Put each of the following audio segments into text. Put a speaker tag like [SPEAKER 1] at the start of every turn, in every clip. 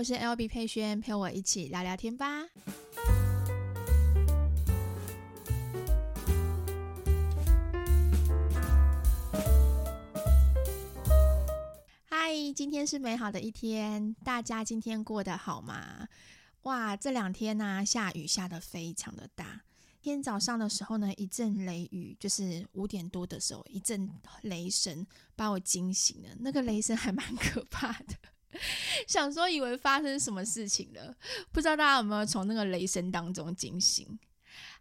[SPEAKER 1] 我是 LB 佩萱，陪我一起聊聊天吧。嗨，今天是美好的一天，大家今天过得好吗？哇，这两天呢、下雨下得非常的大。今天早上的时候呢，一阵雷雨，就是五点多的时候，一阵雷声把我惊醒了。那个雷声还蛮可怕的。想说以为发生什么事情了，不知道大家有没有从那个雷声当中惊醒？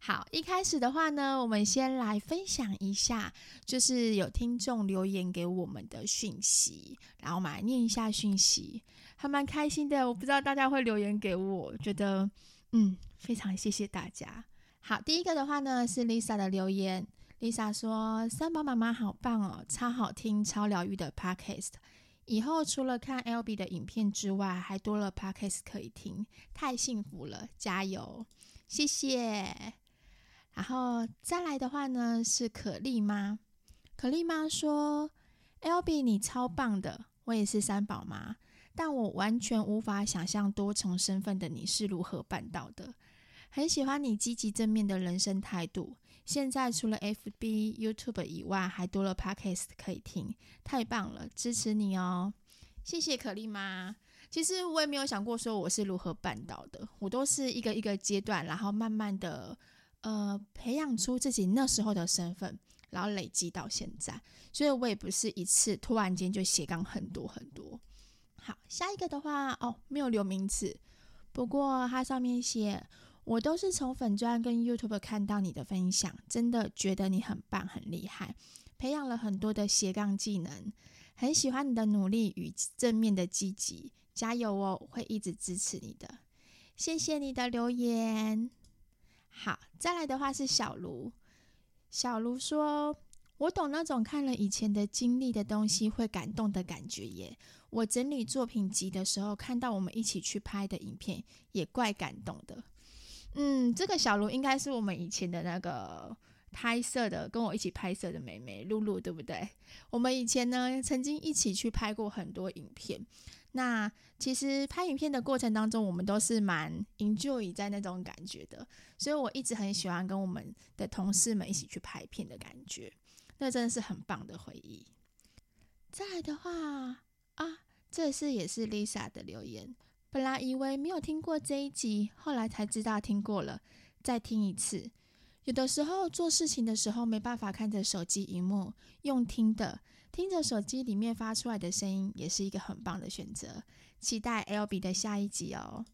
[SPEAKER 1] 好，一开始的话呢，我们先来分享一下，就是有听众留言给我们的讯息，然后我们来念一下讯息，还蛮开心的。我不知道大家会留言给我，觉得嗯，非常谢谢大家。好，第一个的话呢是 Lisa 的留言，Lisa 说：“三宝妈妈好棒哦，超好听、超疗愈的 Podcast。”以后除了看 LB 的影片之外，还多了 Podcast 可以听，太幸福了！加油，谢谢。然后再来的话呢，是可丽妈。可丽妈说：“LB 你超棒的，我也是三宝妈，但我完全无法想象多重身份的你是如何办到的。很喜欢你积极正面的人生态度。”现在除了 FB、YouTube 以外，还多了 Podcast 可以听，太棒了！支持你哦，谢谢可丽妈。其实我也没有想过说我是如何办到的，我都是一个一个阶段，然后慢慢的呃培养出自己那时候的身份，然后累积到现在，所以我也不是一次突然间就斜杠很多很多。好，下一个的话哦，没有留名字，不过它上面写。我都是从粉专跟 YouTube 看到你的分享，真的觉得你很棒、很厉害，培养了很多的斜杠技能，很喜欢你的努力与正面的积极，加油哦！我会一直支持你的，谢谢你的留言。好，再来的话是小卢，小卢说：“我懂那种看了以前的经历的东西会感动的感觉耶。我整理作品集的时候，看到我们一起去拍的影片，也怪感动的。”嗯，这个小卢应该是我们以前的那个拍摄的，跟我一起拍摄的妹妹露露，对不对？我们以前呢，曾经一起去拍过很多影片。那其实拍影片的过程当中，我们都是蛮 enjoy 在那种感觉的，所以我一直很喜欢跟我们的同事们一起去拍片的感觉，那真的是很棒的回忆。再来的话啊，这是也是 Lisa 的留言。本来以为没有听过这一集，后来才知道听过了，再听一次。有的时候做事情的时候没办法看着手机荧幕，用听的，听着手机里面发出来的声音，也是一个很棒的选择。期待 LB 的下一集哦。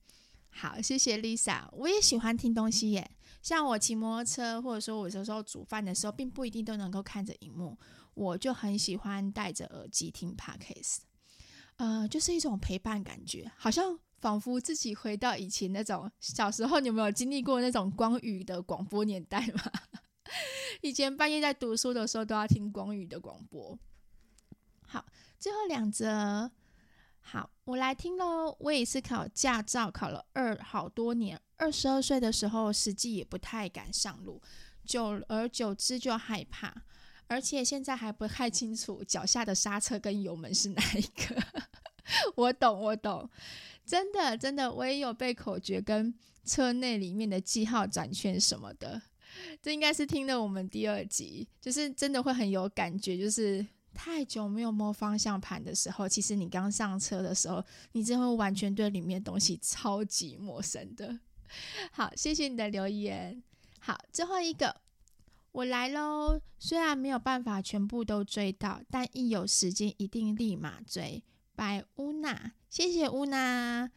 [SPEAKER 1] 好，谢谢 Lisa，我也喜欢听东西耶。像我骑摩托车，或者说我有时候煮饭的时候，并不一定都能够看着荧幕，我就很喜欢戴着耳机听 Podcast，呃，就是一种陪伴感觉，好像。仿佛自己回到以前那种小时候，你有没有经历过那种光宇的广播年代吗？以前半夜在读书的时候，都要听光宇的广播。好，最后两则，好，我来听喽。我也是考驾照，考了二好多年。二十二岁的时候，实际也不太敢上路，久而久之就害怕，而且现在还不太清楚脚下的刹车跟油门是哪一个。我懂，我懂。真的，真的，我也有背口诀跟车内里面的记号、转圈什么的。这应该是听了我们第二集，就是真的会很有感觉。就是太久没有摸方向盘的时候，其实你刚上车的时候，你真会完全对里面东西超级陌生的。好，谢谢你的留言。好，最后一个，我来喽。虽然没有办法全部都追到，但一有时间一定立马追。拜乌娜，谢谢乌娜，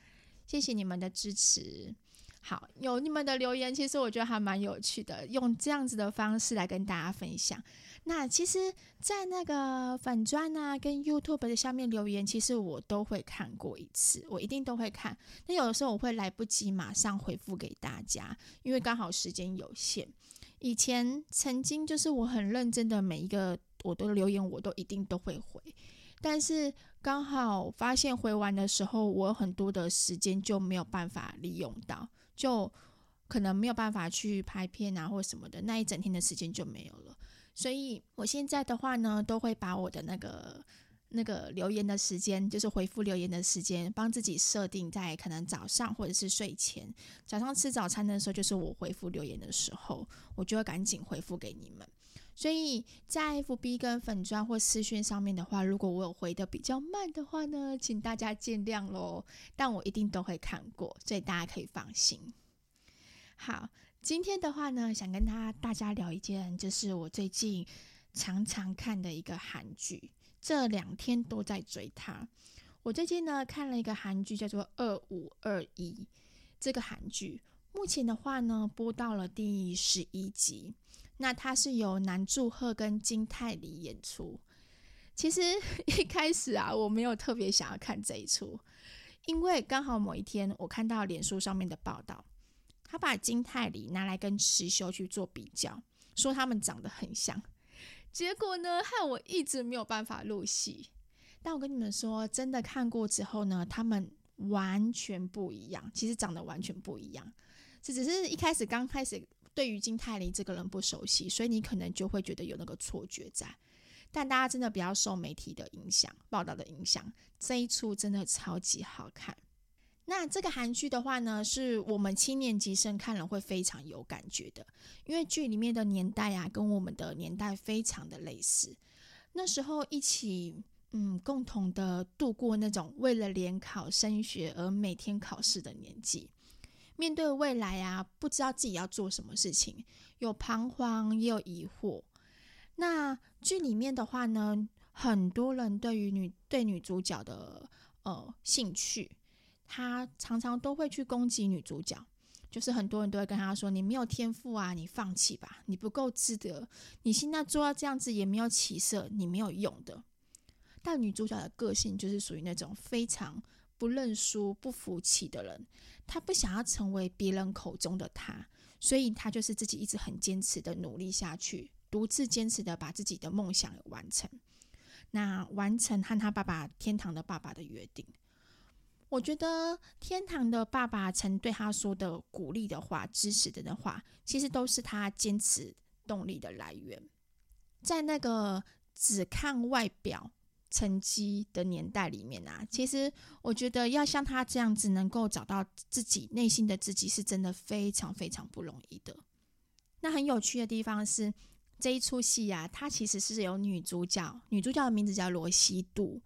[SPEAKER 1] 谢谢你们的支持。好，有你们的留言，其实我觉得还蛮有趣的，用这样子的方式来跟大家分享。那其实，在那个粉专啊跟 YouTube 的下面留言，其实我都会看过一次，我一定都会看。那有的时候我会来不及马上回复给大家，因为刚好时间有限。以前曾经就是我很认真的每一个我的留言，我都一定都会回。但是刚好发现回完的时候，我很多的时间就没有办法利用到，就可能没有办法去拍片啊或什么的，那一整天的时间就没有了。所以我现在的话呢，都会把我的那个那个留言的时间，就是回复留言的时间，帮自己设定在可能早上或者是睡前，早上吃早餐的时候，就是我回复留言的时候，我就会赶紧回复给你们。所以在 FB 跟粉砖或私讯上面的话，如果我有回的比较慢的话呢，请大家见谅喽。但我一定都会看过，所以大家可以放心。好，今天的话呢，想跟他大家聊一件，就是我最近常常看的一个韩剧。这两天都在追它。我最近呢看了一个韩剧，叫做《二五二一》。这个韩剧目前的话呢播到了第十一集。那它是由南柱赫跟金泰梨演出。其实 一开始啊，我没有特别想要看这一出，因为刚好某一天我看到脸书上面的报道，他把金泰梨拿来跟池修去做比较，说他们长得很像。结果呢，害我一直没有办法入戏。但我跟你们说，真的看过之后呢，他们完全不一样。其实长得完全不一样，这只是一开始刚开始对于金泰梨这个人不熟悉，所以你可能就会觉得有那个错觉在。但大家真的不要受媒体的影响、报道的影响，这一出真的超级好看。那这个韩剧的话呢，是我们七年级生看了会非常有感觉的，因为剧里面的年代啊，跟我们的年代非常的类似。那时候一起，嗯，共同的度过那种为了联考升学而每天考试的年纪，面对未来啊，不知道自己要做什么事情，有彷徨也有疑惑。那剧里面的话呢，很多人对于女对女主角的呃兴趣。他常常都会去攻击女主角，就是很多人都会跟他说：“你没有天赋啊，你放弃吧，你不够值得，你现在做到这样子也没有起色，你没有用的。”但女主角的个性就是属于那种非常不认输、不服气的人，他不想要成为别人口中的他，所以他就是自己一直很坚持的努力下去，独自坚持的把自己的梦想完成，那完成和他爸爸天堂的爸爸的约定。我觉得天堂的爸爸曾对他说的鼓励的话、支持的话，其实都是他坚持动力的来源。在那个只看外表成绩的年代里面啊，其实我觉得要像他这样子能够找到自己内心的自己，是真的非常非常不容易的。那很有趣的地方是，这一出戏啊，它其实是有女主角，女主角的名字叫罗西度。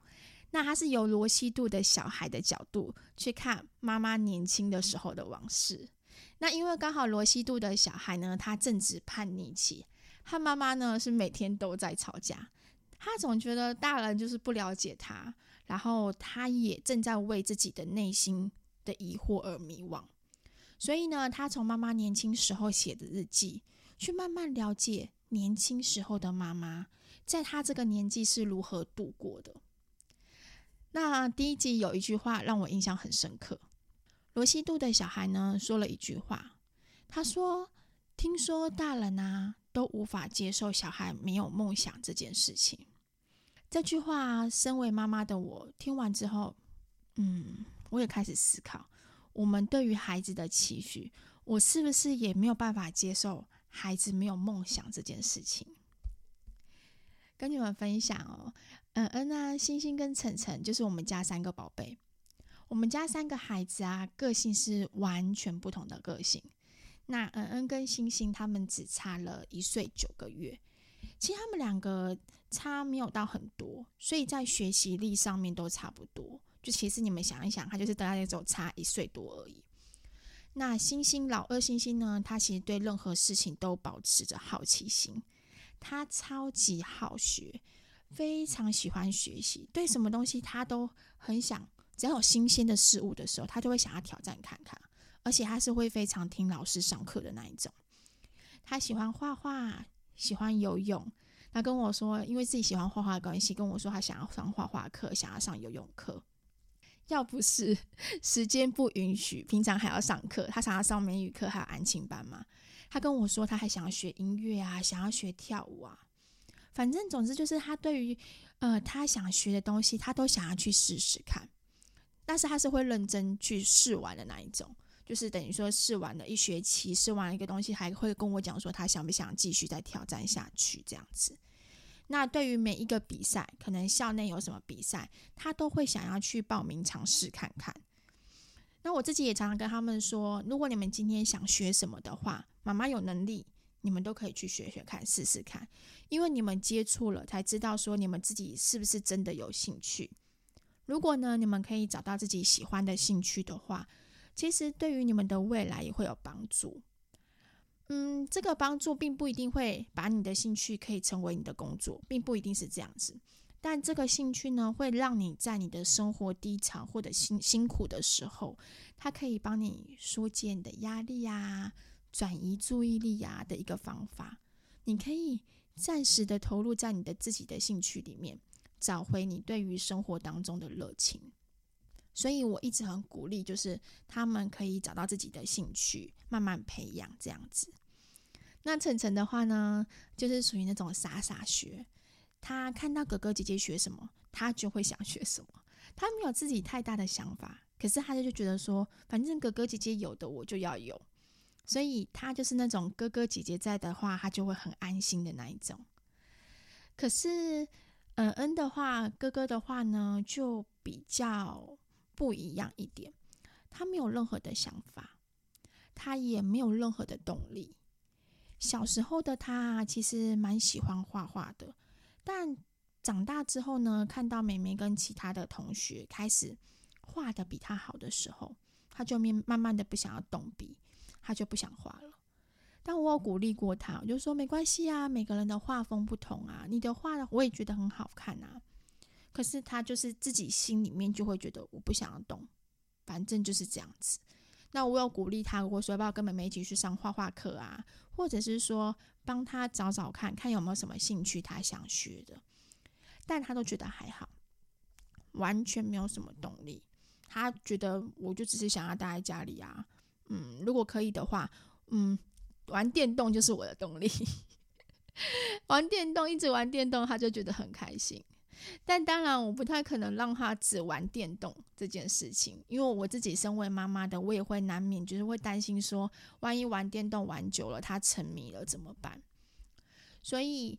[SPEAKER 1] 那她是由罗西度的小孩的角度去看妈妈年轻的时候的往事。那因为刚好罗西度的小孩呢，他正值叛逆期，和妈妈呢是每天都在吵架。他总觉得大人就是不了解他，然后他也正在为自己的内心的疑惑而迷惘。所以呢，他从妈妈年轻时候写的日记，去慢慢了解年轻时候的妈妈，在他这个年纪是如何度过的。那第一集有一句话让我印象很深刻，罗西度的小孩呢说了一句话，他说：“听说大人啊都无法接受小孩没有梦想这件事情。”这句话，身为妈妈的我听完之后，嗯，我也开始思考，我们对于孩子的期许，我是不是也没有办法接受孩子没有梦想这件事情？跟你们分享哦。嗯嗯啊，星星跟晨晨就是我们家三个宝贝。我们家三个孩子啊，个性是完全不同的个性。那嗯嗯跟星星他们只差了一岁九个月，其实他们两个差没有到很多，所以在学习力上面都差不多。就其实你们想一想，他就是大概只有差一岁多而已。那星星老二星星呢，他其实对任何事情都保持着好奇心，他超级好学。非常喜欢学习，对什么东西他都很想，只要有新鲜的事物的时候，他就会想要挑战看看。而且他是会非常听老师上课的那一种。他喜欢画画，喜欢游泳。他跟我说，因为自己喜欢画画的关系，跟我说他想要上画画课，想要上游泳课。要不是 时间不允许，平常还要上课，他想要上美语课，还有安亲班嘛。他跟我说，他还想要学音乐啊，想要学跳舞啊。反正总之就是他对于，呃，他想学的东西，他都想要去试试看，但是他是会认真去试玩的那一种，就是等于说试完了一学期，试完了一个东西，还会跟我讲说他想不想继续再挑战下去这样子。那对于每一个比赛，可能校内有什么比赛，他都会想要去报名尝试看看。那我自己也常常跟他们说，如果你们今天想学什么的话，妈妈有能力，你们都可以去学学看，试试看，因为你们接触了，才知道说你们自己是不是真的有兴趣。如果呢，你们可以找到自己喜欢的兴趣的话，其实对于你们的未来也会有帮助。嗯，这个帮助并不一定会把你的兴趣可以成为你的工作，并不一定是这样子。但这个兴趣呢，会让你在你的生活低潮或者辛辛苦的时候，它可以帮你疏解你的压力呀、转移注意力呀的一个方法。你可以暂时的投入在你的自己的兴趣里面，找回你对于生活当中的热情。所以我一直很鼓励，就是他们可以找到自己的兴趣，慢慢培养这样子。那晨晨的话呢，就是属于那种傻傻学。他看到哥哥姐姐学什么，他就会想学什么。他没有自己太大的想法，可是他就觉得说，反正哥哥姐姐有的我就要有。所以他就是那种哥哥姐姐在的话，他就会很安心的那一种。可是，嗯，恩的话，哥哥的话呢，就比较不一样一点。他没有任何的想法，他也没有任何的动力。小时候的他其实蛮喜欢画画的，但长大之后呢，看到妹妹跟其他的同学开始画得比他好的时候，他就慢慢慢的不想要动笔，他就不想画了。但我有鼓励过他，我就说没关系啊，每个人的画风不同啊，你的画我也觉得很好看啊。可是他就是自己心里面就会觉得我不想要动，反正就是这样子。那我有鼓励他，我说要不要跟妹妹一起去上画画课啊？或者是说帮他找找看看有没有什么兴趣他想学的，但他都觉得还好，完全没有什么动力。他觉得我就只是想要待在家里啊，嗯，如果可以的话，嗯，玩电动就是我的动力，玩电动一直玩电动，他就觉得很开心。但当然，我不太可能让他只玩电动这件事情，因为我自己身为妈妈的，我也会难免就是会担心说，万一玩电动玩久了，他沉迷了怎么办？所以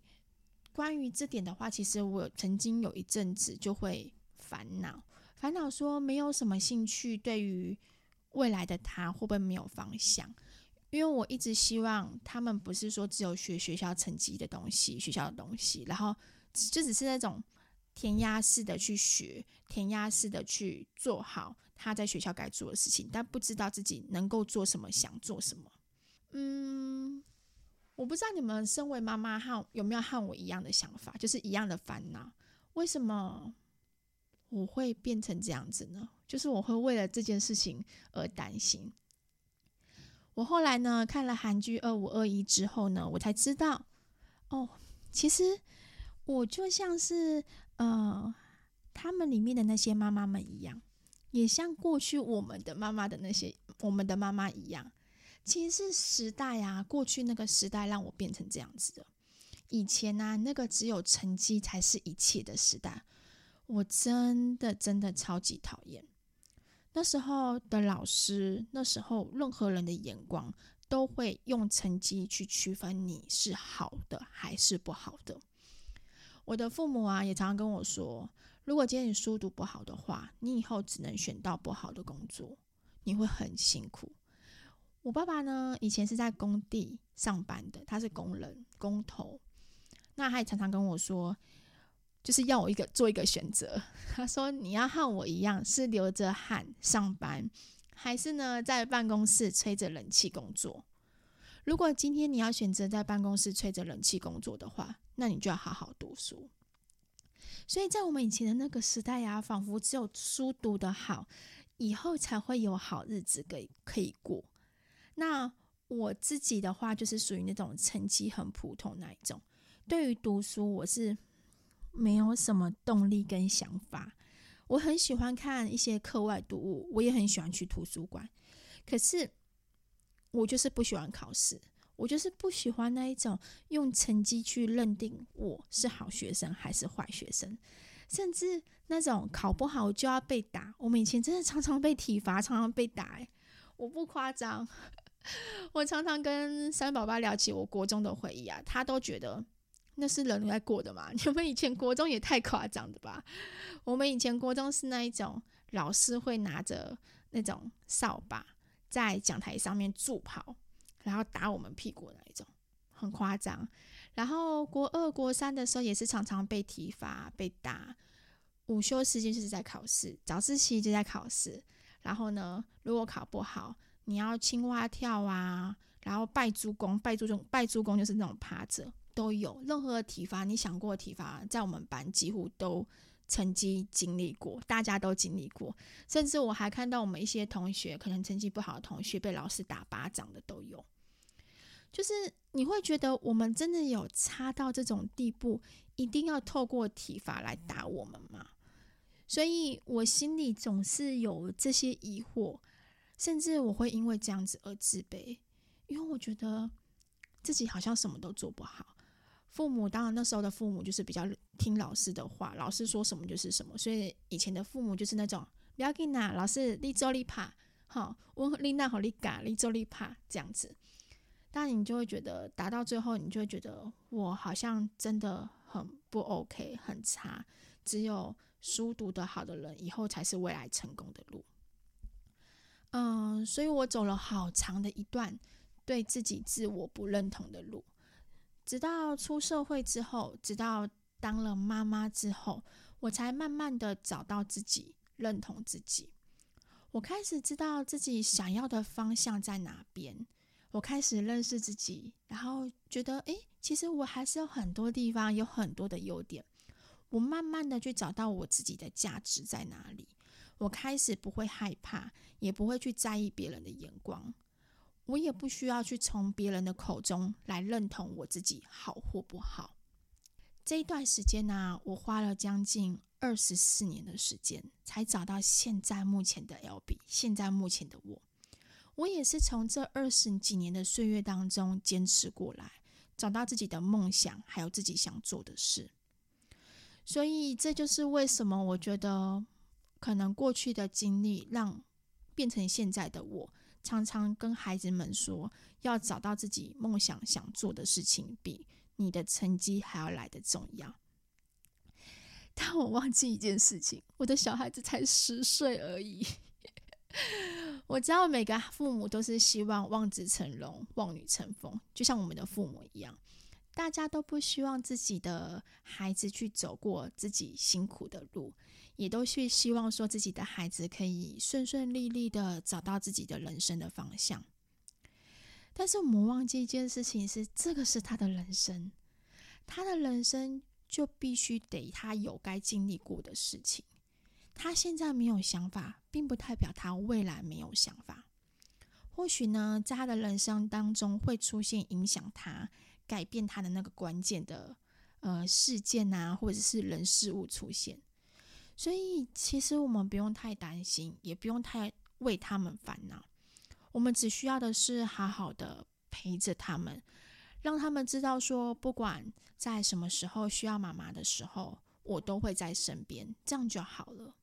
[SPEAKER 1] 关于这点的话，其实我曾经有一阵子就会烦恼，烦恼说没有什么兴趣，对于未来的他会不会没有方向？因为我一直希望他们不是说只有学学校成绩的东西，学校的东西，然后就只是那种。填鸭式的去学，填鸭式的去做好他在学校该做的事情，但不知道自己能够做什么，想做什么。嗯，我不知道你们身为妈妈和有没有和我一样的想法，就是一样的烦恼。为什么我会变成这样子呢？就是我会为了这件事情而担心。我后来呢，看了韩剧《二五二一》之后呢，我才知道，哦，其实我就像是。呃，他们里面的那些妈妈们一样，也像过去我们的妈妈的那些我们的妈妈一样，其实是时代啊，过去那个时代让我变成这样子的。以前呢、啊，那个只有成绩才是一切的时代，我真的真的超级讨厌。那时候的老师，那时候任何人的眼光都会用成绩去区分你是好的还是不好的。我的父母啊，也常常跟我说，如果今天你书读不好的话，你以后只能选到不好的工作，你会很辛苦。我爸爸呢，以前是在工地上班的，他是工人、工头。那他也常常跟我说，就是要我一个做一个选择。他说，你要和我一样，是流着汗上班，还是呢，在办公室吹着冷气工作？如果今天你要选择在办公室吹着冷气工作的话，那你就要好好读书。所以在我们以前的那个时代呀、仿佛只有书读得好，以后才会有好日子可可以过。那我自己的话，就是属于那种成绩很普通那一种。对于读书，我是没有什么动力跟想法。我很喜欢看一些课外读物，我也很喜欢去图书馆。可是我就是不喜欢考试。我就是不喜欢那一种用成绩去认定我是好学生还是坏学生，甚至那种考不好就要被打。我们以前真的常常被体罚，常常被打。欸，我不夸张。我常常跟三宝爸聊起我国中的回忆啊，他都觉得那是人在过的嘛？你们以前国中也太夸张的吧？我们以前国中是那一种，老师会拿着那种扫把在讲台上面助跑，然后打我们屁股那一种，很夸张。然后国二、国三的时候也是常常被体罚、被打。午休时间就是在考试，早自习就在考试。然后呢，如果考不好，你要青蛙跳啊，然后拜猪公、拜猪公、拜猪公就是那种趴着都有。任何的体罚，你想过的体罚，在我们班几乎都曾经经历过，大家都经历过。甚至我还看到我们一些同学，可能成绩不好的同学被老师打巴掌的都有。就是你会觉得我们真的有差到这种地步，一定要透过体罚来打我们吗？所以我心里总是有这些疑惑，甚至我会因为这样子而自卑，因为我觉得自己好像什么都做不好。父母当然那时候的父母就是比较听老师的话，老师说什么就是什么，所以以前的父母就是那种不要紧啦，老师你做你怕，好，我你那好你嘎，你做你怕这样子。但你就会觉得，打到最后，你就会觉得我好像真的很不 OK，很差。只有书读得好的人，以后才是未来成功的路。嗯，所以我走了好长的一段对自己自我不认同的路，直到出社会之后，直到当了妈妈之后，我才慢慢的找到自己，认同自己。我开始知道自己想要的方向在哪边。我开始认识自己，然后觉得，诶，其实我还是有很多地方有很多的优点。我慢慢的去找到我自己的价值在哪里。我开始不会害怕，也不会去在意别人的眼光。我也不需要去从别人的口中来认同我自己好或不好。这一段时间呢，我花了将近二十四年的时间，才找到现在目前的 L B，现在目前的我。我也是从这二十几年的岁月当中坚持过来，找到自己的梦想，还有自己想做的事。所以这就是为什么我觉得，可能过去的经历让变成现在的我，常常跟孩子们说，要找到自己梦想想做的事情，比你的成绩还要来得重要。但我忘记一件事情，我的小孩子才十岁而已。我知道每个父母都是希望望子成龙、望女成凤，就像我们的父母一样，大家都不希望自己的孩子去走过自己辛苦的路，也都是希望说自己的孩子可以顺顺利利的找到自己的人生的方向。但是我们忘记一件事情是，这个是他的人生，他的人生就必须得他有该经历过的事情。他现在没有想法，并不代表他未来没有想法。或许呢，在他的人生当中会出现影响他、改变他的那个关键的呃事件啊，或者是人事物出现。所以，其实我们不用太担心，也不用太为他们烦恼。我们只需要的是好好的陪着他们，让他们知道说，不管在什么时候需要妈妈的时候，我都会在身边，这样就好了。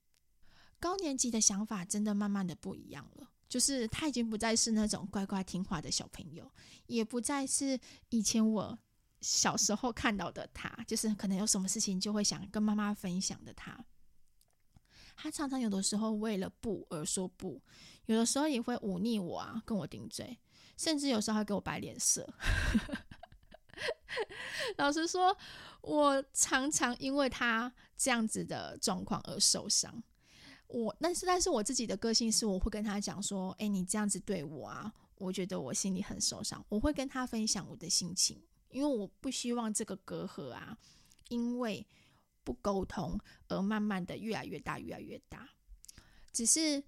[SPEAKER 1] 高年级的想法真的慢慢的不一样了，就是他已经不再是那种乖乖听话的小朋友，也不再是以前我小时候看到的他，就是可能有什么事情就会想跟妈妈分享的他。他常常有的时候为了不而说不，有的时候也会忤逆我啊，跟我顶嘴，甚至有时候还给我摆脸色。老实说，我常常因为他这样子的状况而受伤。我，但是，但是我自己的个性是，我会跟他讲说，诶，你这样子对我啊，我觉得我心里很受伤。我会跟他分享我的心情，因为我不希望这个隔阂啊，因为不沟通而慢慢的越来越大，越来越大。只是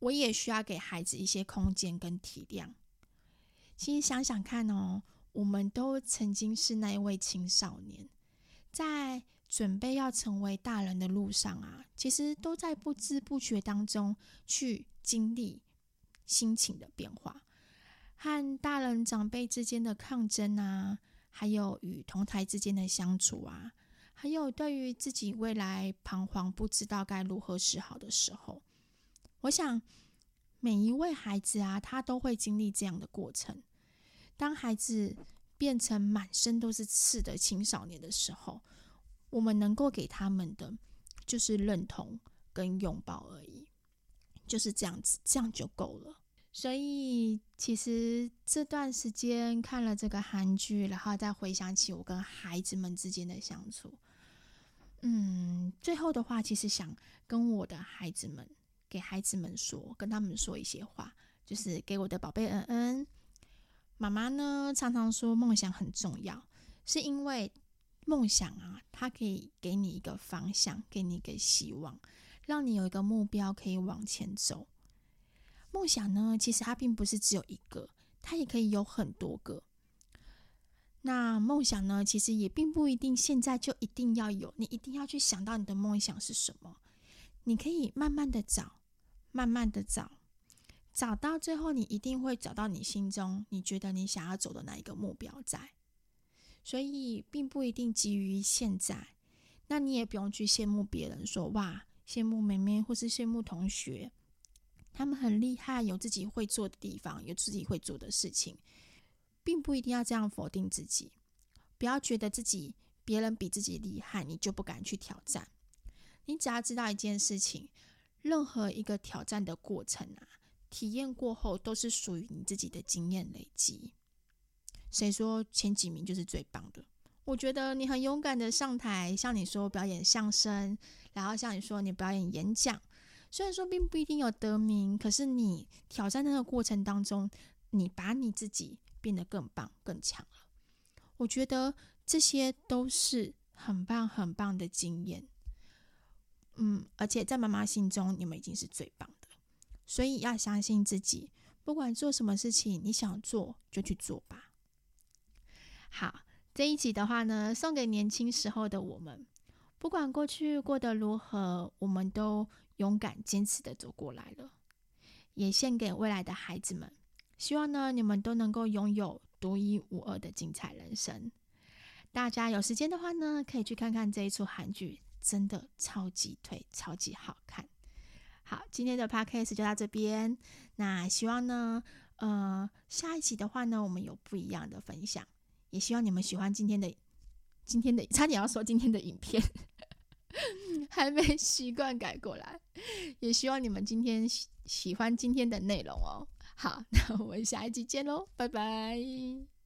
[SPEAKER 1] 我也需要给孩子一些空间跟体谅。其实想想看哦，我们都曾经是那一位青少年，在。准备要成为大人的路上啊，其实都在不知不觉当中去经历心情的变化，和大人长辈之间的抗争啊，还有与同台之间的相处啊，还有对于自己未来彷徨不知道该如何是好的时候，我想每一位孩子啊，他都会经历这样的过程。当孩子变成满身都是刺的青少年的时候，我们能够给他们的就是认同跟拥抱而已，就是这样子，这样就够了。所以，其实这段时间看了这个韩剧，然后再回想起我跟孩子们之间的相处，嗯，最后的话，其实想跟我的孩子们，给孩子们说，跟他们说一些话，就是给我的宝贝恩恩。妈妈呢，常常说梦想很重要，是因为梦想啊，它可以给你一个方向，给你一个希望，让你有一个目标可以往前走。梦想呢，其实它并不是只有一个，它也可以有很多个。那梦想呢，其实也并不一定现在就一定要有，你一定要去想到你的梦想是什么，你可以慢慢的找，慢慢的找。找到最后，你一定会找到你心中你觉得你想要走的那一个目标在，所以并不一定急于现在。那你也不用去羡慕别人说，哇，羡慕妹妹或是羡慕同学，他们很厉害，有自己会做的地方，有自己会做的事情，并不一定要这样否定自己。不要觉得自己别人比自己厉害，你就不敢去挑战。你只要知道一件事情，任何一个挑战的过程啊。体验过后都是属于你自己的经验累积。谁说前几名就是最棒的？我觉得你很勇敢的上台，像你说表演相声，然后像你说你表演演讲，虽然说并不一定有得名，可是你挑战那个过程当中，你把你自己变得更棒、更强了。我觉得这些都是很棒、很棒的经验。嗯，而且在妈妈心中，你们已经是最棒的。所以要相信自己，不管做什么事情，你想做就去做吧。好，这一集的话呢，送给年轻时候的我们，不管过去过得如何，我们都勇敢坚持的走过来了。也献给未来的孩子们，希望呢你们都能够拥有独一无二的精彩人生。大家有时间的话呢，可以去看看这一出韩剧，真的超级推，超级好看。好，今天的 podcast 就到这边。那希望呢，呃，下一期的话呢，我们有不一样的分享。也希望你们喜欢今天的今天的，差点要说今天的影片，还没习惯改过来。也希望你们今天喜喜欢今天的内容哦。好，那我们下一集见喽，拜拜。